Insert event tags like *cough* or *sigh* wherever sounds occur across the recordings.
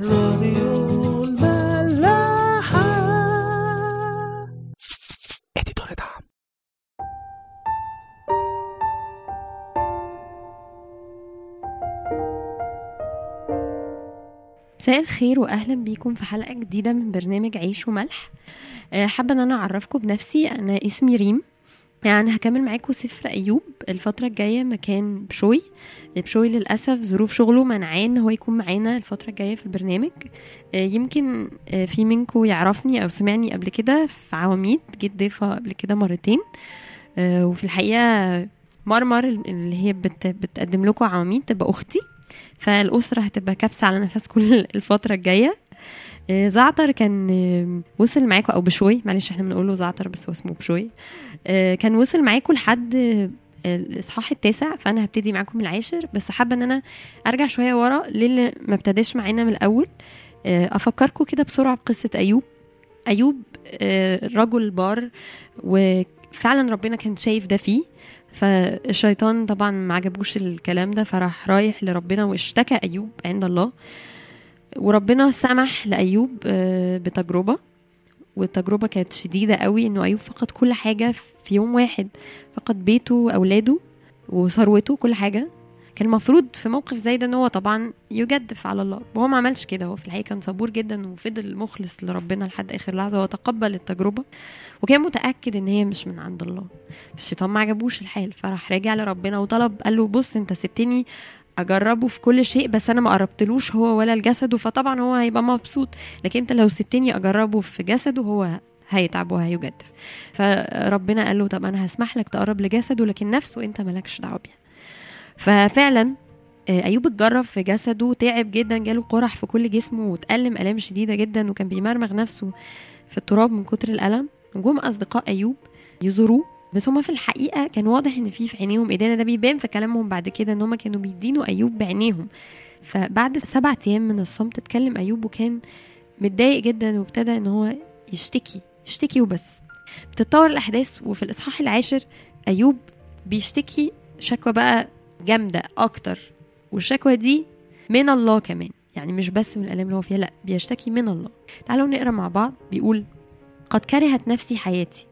راديو الملاحة. اديتور دعم مساء الخير وأهلا بيكم في حلقة جديدة من برنامج عيش وملح. آه، حابة إن أنا أعرفكم بنفسي. أنا اسمي ريم. يعني هكمل معاكم سفر أيوب. الفترة الجاية مكان بشوي. بشوي للأسف ظروف شغله منعاه إن هو يكون معانا الفترة الجاية في البرنامج. آه، يمكن آه، في منكم يعرفني أو سمعني قبل كده في عواميد. جيت ضيفه قبل كده مرتين. آه، وفي الحقيقة مرمر اللي هي بت بتقدم لكم عواميد تبقى أختي. فالأسرة هتبقى كابسة على نفسكم *laughs* الفترة الجاية. آه، زعتر كان وصل معاكم أو بشوي. معلش إحنا بنقوله زعتر بس هو اسمه بشوي. كان وصل معاكم لحد آه، الإصحاح التاسع فأنا هبتدي معاكم العاشر بس حابة إن أنا أرجع شوية ورا للي ما ابتداش معانا من الأول. آه، افكركم كده بسرعة بقصه أيوب. أيوب آه، رجل بار وفعلا ربنا كان شايف ده فيه. فالشيطان طبعا ما عجبوش الكلام ده فراح رايح لربنا واشتكى أيوب عند الله. وربنا سمح لأيوب آه، بتجربة. والتجربة كانت شديدة قوي إنه أيوب فقد كل حاجة في يوم واحد فقد بيته واولاده وثروته كل حاجة. كان المفروض في موقف زي ده إن هو طبعا يجدف على الله. وهو ما عملش كده. هو في الحقيقة كان صبور جدا وفضل مخلص لربنا لحد آخر لحظة. وتقبل التجربة وكان متأكد إن هي مش من عند الله. الشيطان ما عجبوش الحال فراح راجع لربنا وطلب قال له بص أنت سبتني اجربه في كل شيء بس أنا ما قربتلوش هو ولا لجسده فطبعا هو هيبقى مبسوط. لكن انت لو سبتني اجربه في جسده هو هيتعب وهيجدف. فربنا قال له طب أنا هسمح لك تقرب لجسده لكن نفسه أنت مالكش دعوة بيها ففعلا آه، أيوب اتجرب في جسده تعب جدا جاله قرح في كل جسمه واتألم ألام شديدة جدا وكان بيمرمغ نفسه في التراب من كتر الألم. جم أصدقاء أيوب يزوروه بس هما في الحقيقة كان واضح إن في في عينيهم ايدينا ده بيبان في كلامهم بعد كده إن هما كانوا بيدينوا أيوب بعينيهم. فبعد سبعة أيام من الصمت اتكلم أيوب وكان متضايق جدا وابتدى إن هو يشتكي يشتكي وبس. بتتطور الأحداث وفي الإصحاح العاشر أيوب بيشتكي شكوى بقى جامدة أكتر والشكوى دي من الله كمان. يعني مش بس من الألام اللي هو فيها لأ بيشتكي من الله. تعالوا نقرأ مع بعض بيقول قد كرهت نفسي حياتي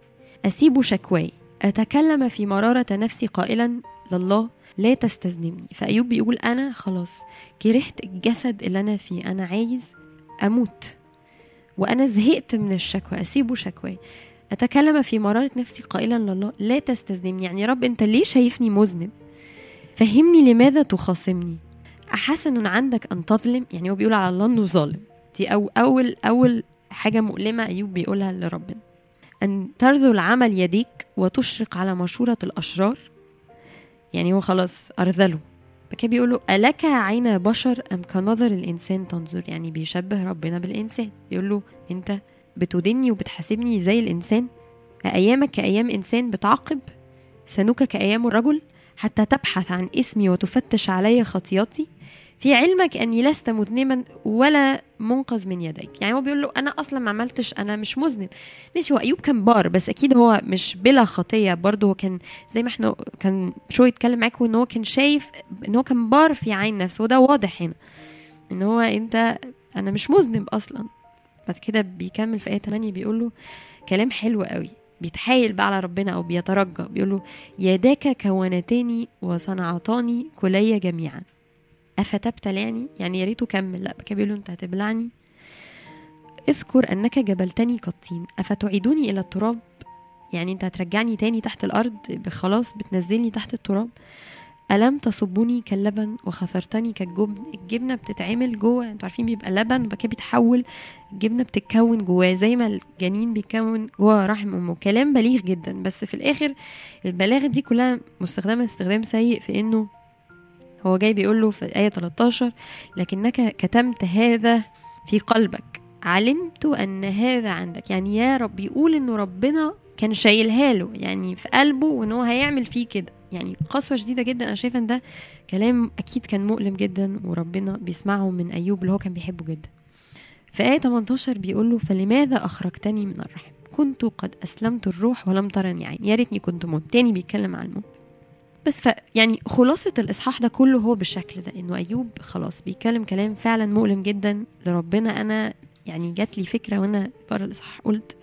أسيب شكواي. أتكلم في مرارة نفسي قائلا لله لا تستذنبني. فأيوب بيقول أنا خلاص كرهت الجسد اللي أنا فيه. أنا عايز أموت. وأنا زهقت من الشكوى أسيب شكواي أتكلم في مرارة نفسي قائلا لله لا تستذنبني. يعني رب أنت ليه شايفني مذنب؟ فهمني لماذا تخاصمني. أحسن عندك أن تظلم؟ يعني هو بيقول على الله أنه ظالم. دي أو أول أول حاجة مؤلمة أيوب بيقولها لربنا. أن ترذل عمل يديك وتشرق على مشورة الأشرار؟ يعني هو خلاص أرذله. فكان بيقول له ألك عين بشر أم كنظر الإنسان تنظر؟ يعني بيشبه ربنا بالإنسان. بيقول له أنت بتدني وبتحاسبني زي الإنسان. أيامك كأيام إنسان بتعاقب؟ سنك كأيام الرجل؟ حتى تبحث عن اسمي وتفتش علي خطياتي؟ في علمك أني لست مذنبا ولا منقذ من يديك يعني هو بيقول له أنا أصلا ما عملتش أنا مش مذنب. ماشي هو أيوب كان بار بس أكيد هو مش بلا خطية. برضه هو كان زي ما إحنا كان شو يتكلم معاكم إن هو كان شايف إن هو كان بار في عين نفسه. وده واضح هنا إن هو أنت أنا مش مذنب أصلا. بعد كده بيكمل في آية 8 بيقول له كلام حلو قوي. بيتحايل بقى على ربنا أو بيترجى بيقول له يداك كونتاني وصنعتاني كلي جميعا. افتبتلعني يعني يا ريته كمل. لا كان بيقول له أنت هتبلعني. اذكر أنك جبلتني كالطين افتعيدني إلى التراب؟ يعني أنت هترجعني تاني تحت الأرض؟ خلاص بتنزلني تحت التراب؟ ألم تصبني كاللبن وخثرتني كالجبن؟ الجبنة بتتعمل جوه. أنتوا عارفين بيبقى لبن وبعد كده بيتحول. الجبنة بتتكون جواه. زي ما الجنين بيتكون جوه رحم أمه. كلام بليغ جدا. بس في الآخر البلاغة دي كلها مستخدمة استخدام سيء في إنه هو جاي بيقول له في آية 13 لكنك كتمت هذا في قلبك. علمت أن هذا عندك. يعني يا رب بيقول إنه ربنا كان شايلها له يعني في قلبه وإن هو هيعمل فيه كده. يعني قسوة شديدة جدا. أنا شايفة إن ده كلام أكيد كان مؤلم جدا وربنا بيسمعه من أيوب اللي هو كان بيحبه جدا. في آية 18 بيقول له فلماذا أخرجتني من الرحم؟ كنت قد أسلمت الروح ولم ترني عين. يا ريتني كنت موت تاني بيتكلم عن الموت. بس ف يعني خلاصة الإصحاح ده كله هو بالشكل ده إنه أيوب خلاص بيتكلم كلام فعلا مؤلم جدا لربنا. أنا يعني جات لي فكرة وأنا بره الإصحاح قلت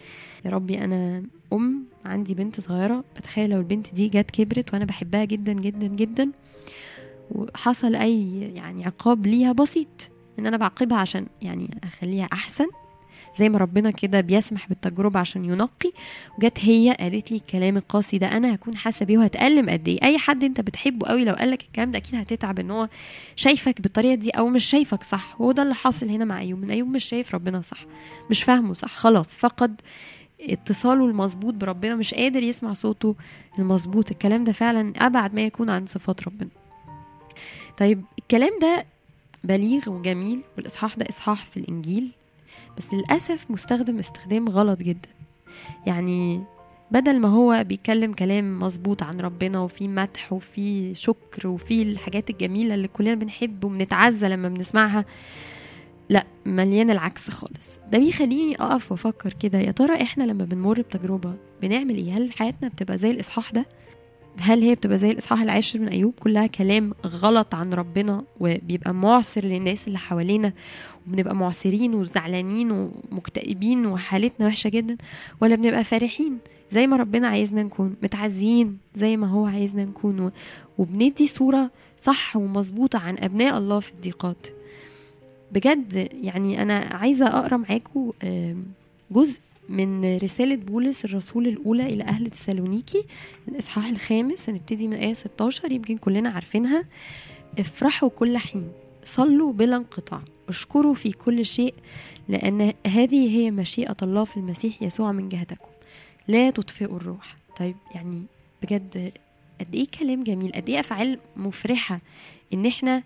يا ربي أنا أم عندي بنت صغيرة بتخيل لو البنت دي جت كبرت وأنا بحبها جدا جدا جدا وحصل أي يعني عقاب ليها بسيط إن أنا بعاقبها عشان يعني أخليها أحسن. زي ما ربنا كده بيسمح بالتجربة عشان ينقي. وجت هي قالت لي الكلام القاسي ده أنا هكون حاسة بيه وهتألم قد إيه. أي حد أنت بتحبه قوي لو قال لك الكلام ده أكيد هتتعب إن هو شايفك بالطريقة دي أو مش شايفك صح. وهو ده اللي حاصل هنا مع أيوب من أيوب مش شايف ربنا صح مش فاهمه صح. خلاص فقد اتصاله المظبوط بربنا مش قادر يسمع صوته المظبوط. الكلام ده فعلا أبعد ما يكون عن صفات ربنا. طيب الكلام ده بليغ وجميل والإصحاح ده إصحاح في الإنجيل. بس للأسف مستخدم استخدام غلط جدا. يعني بدل ما هو بيتكلم كلام مظبوط عن ربنا وفي مدح وفي شكر وفي الحاجات الجميلة اللي كلنا بنحب وبنتعزى لما بنسمعها لا مليان العكس خالص. ده بيخليني أقف وأفكر كده يا ترى إحنا لما بنمر بتجربة بنعمل إيه؟ هل حياتنا بتبقى زي الإصحاح ده؟ هل هي بتبقى زي الإصحاح العاشر من أيوب؟ كلها كلام غلط عن ربنا وبيبقى معسر للناس اللي حوالينا وبنبقى معسرين وزعلانين ومكتئبين وحالتنا وحشة جدا ولا بنبقى فرحين؟ زي ما ربنا عايزنا نكون متعزيين زي ما هو عايزنا نكون وبندي صورة صح ومظبوطة عن أبناء الله في الضيقات. بجد يعني أنا عايزة أقرأ معاكم جزء من رسالة بولس الرسول الأولى إلى أهل تسالونيكي الإصحاح الخامس هنبتدي من آية 16 يمكن كلنا عارفينها. افرحوا كل حين صلوا بلا انقطاع اشكروا في كل شيء لأن هذه هي مشيئة الله في المسيح يسوع من جهتكم. لا تطفئوا الروح. طيب يعني بجد قد إيه كلام جميل قد إيه أفعال مفرحة إن إحنا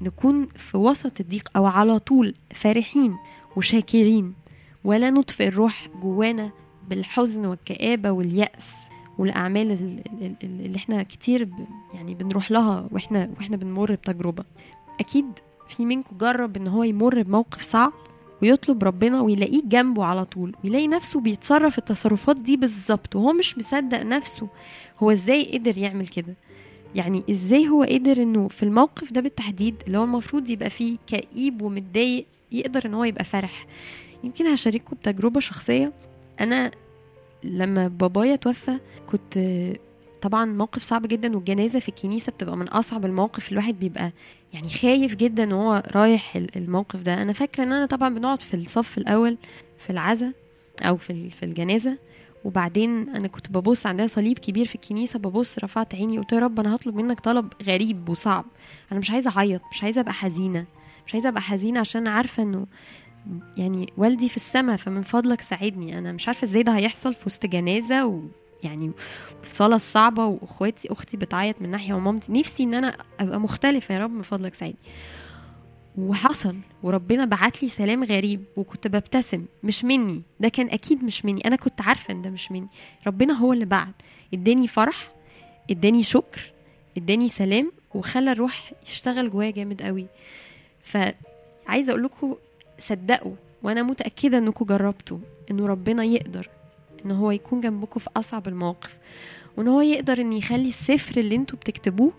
نكون في وسط الضيق أو على طول فرحين وشاكرين. ولا نطفئ الروح جوانا بالحزن والكآبة واليأس والأعمال ال- ال- ال- اللي إحنا كتير يعني بنروح لها وإحنا وإحنا بنمر بتجربة. أكيد في منكم جرب إن هو يمر بموقف صعب ويطلب ربنا ويلاقيه جنبه على طول ويلاقي نفسه بيتصرف التصرفات دي بالظبط وهو مش مصدق نفسه هو إزاي قدر يعمل كده. يعني إزاي هو قدر إنه في الموقف ده بالتحديد اللي هو المفروض يبقى فيه كئيب ومتضايق يقدر إن هو يبقى فرح. يمكن هشارككم بتجربة شخصية. أنا لما بابايا توفى كنت طبعا موقف صعب جدا والجنازة في الكنيسة بتبقى من أصعب المواقف الواحد بيبقى يعني خايف جدا وهو رايح ال- الموقف ده. أنا فاكرة إن أنا طبعا بنقعد في الصف الأول في العزا أو في في الجنازة وبعدين أنا كنت ببص عندنا صليب كبير في الكنيسة ببص رفعت عيني قلت يا رب أنا هطلب منك طلب غريب وصعب. أنا مش عايزة أعيط مش عايزة أبقى حزينة مش عايزة أبقى حزينة عشان عارفة إنه يعني والدي في السماء فمن فضلك ساعدني. أنا مش عارفة إزاي ده هيحصل في وسط جنازة ويعني الصلاه الصعبة وإخواتي أختي بتعيط من ناحية ومامتي. نفسي إن أنا أبقى مختلفة يا رب من فضلك ساعدني. وحصل وربنا بعت لي سلام غريب وكنت ببتسم. مش مني ده كان أكيد مش مني. أنا كنت عارفة إن ده مش مني. ربنا هو اللي بعت. إداني فرح إداني شكر إداني سلام وخلى الروح يشتغل جوايا جامد قوي فعايزه أقول لكم صدقوا وأنا متأكدة انكم جربتوا انه ربنا يقدر إن هو يكون جنبكم في أصعب المواقف وإن هو يقدر إن يخلي السفر اللي إنتوا بتكتبوه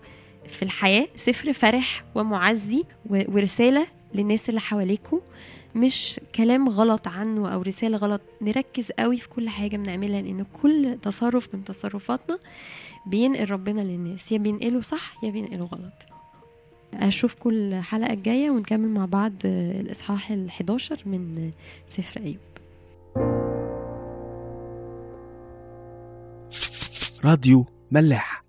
في الحياة سفر فرح ومعزي ورسالة للناس اللي حواليكوا مش كلام غلط عنه أو رسالة غلط. نركز قوي في كل حاجة بنعملها لأن كل تصرف من تصرفاتنا بينقل ربنا للناس يا بينقله صح يا بينقله غلط. اشوفكم الحلقة الجاية ونكمل مع بعض الإصحاح ال11 من سفر أيوب. راديو ملاح.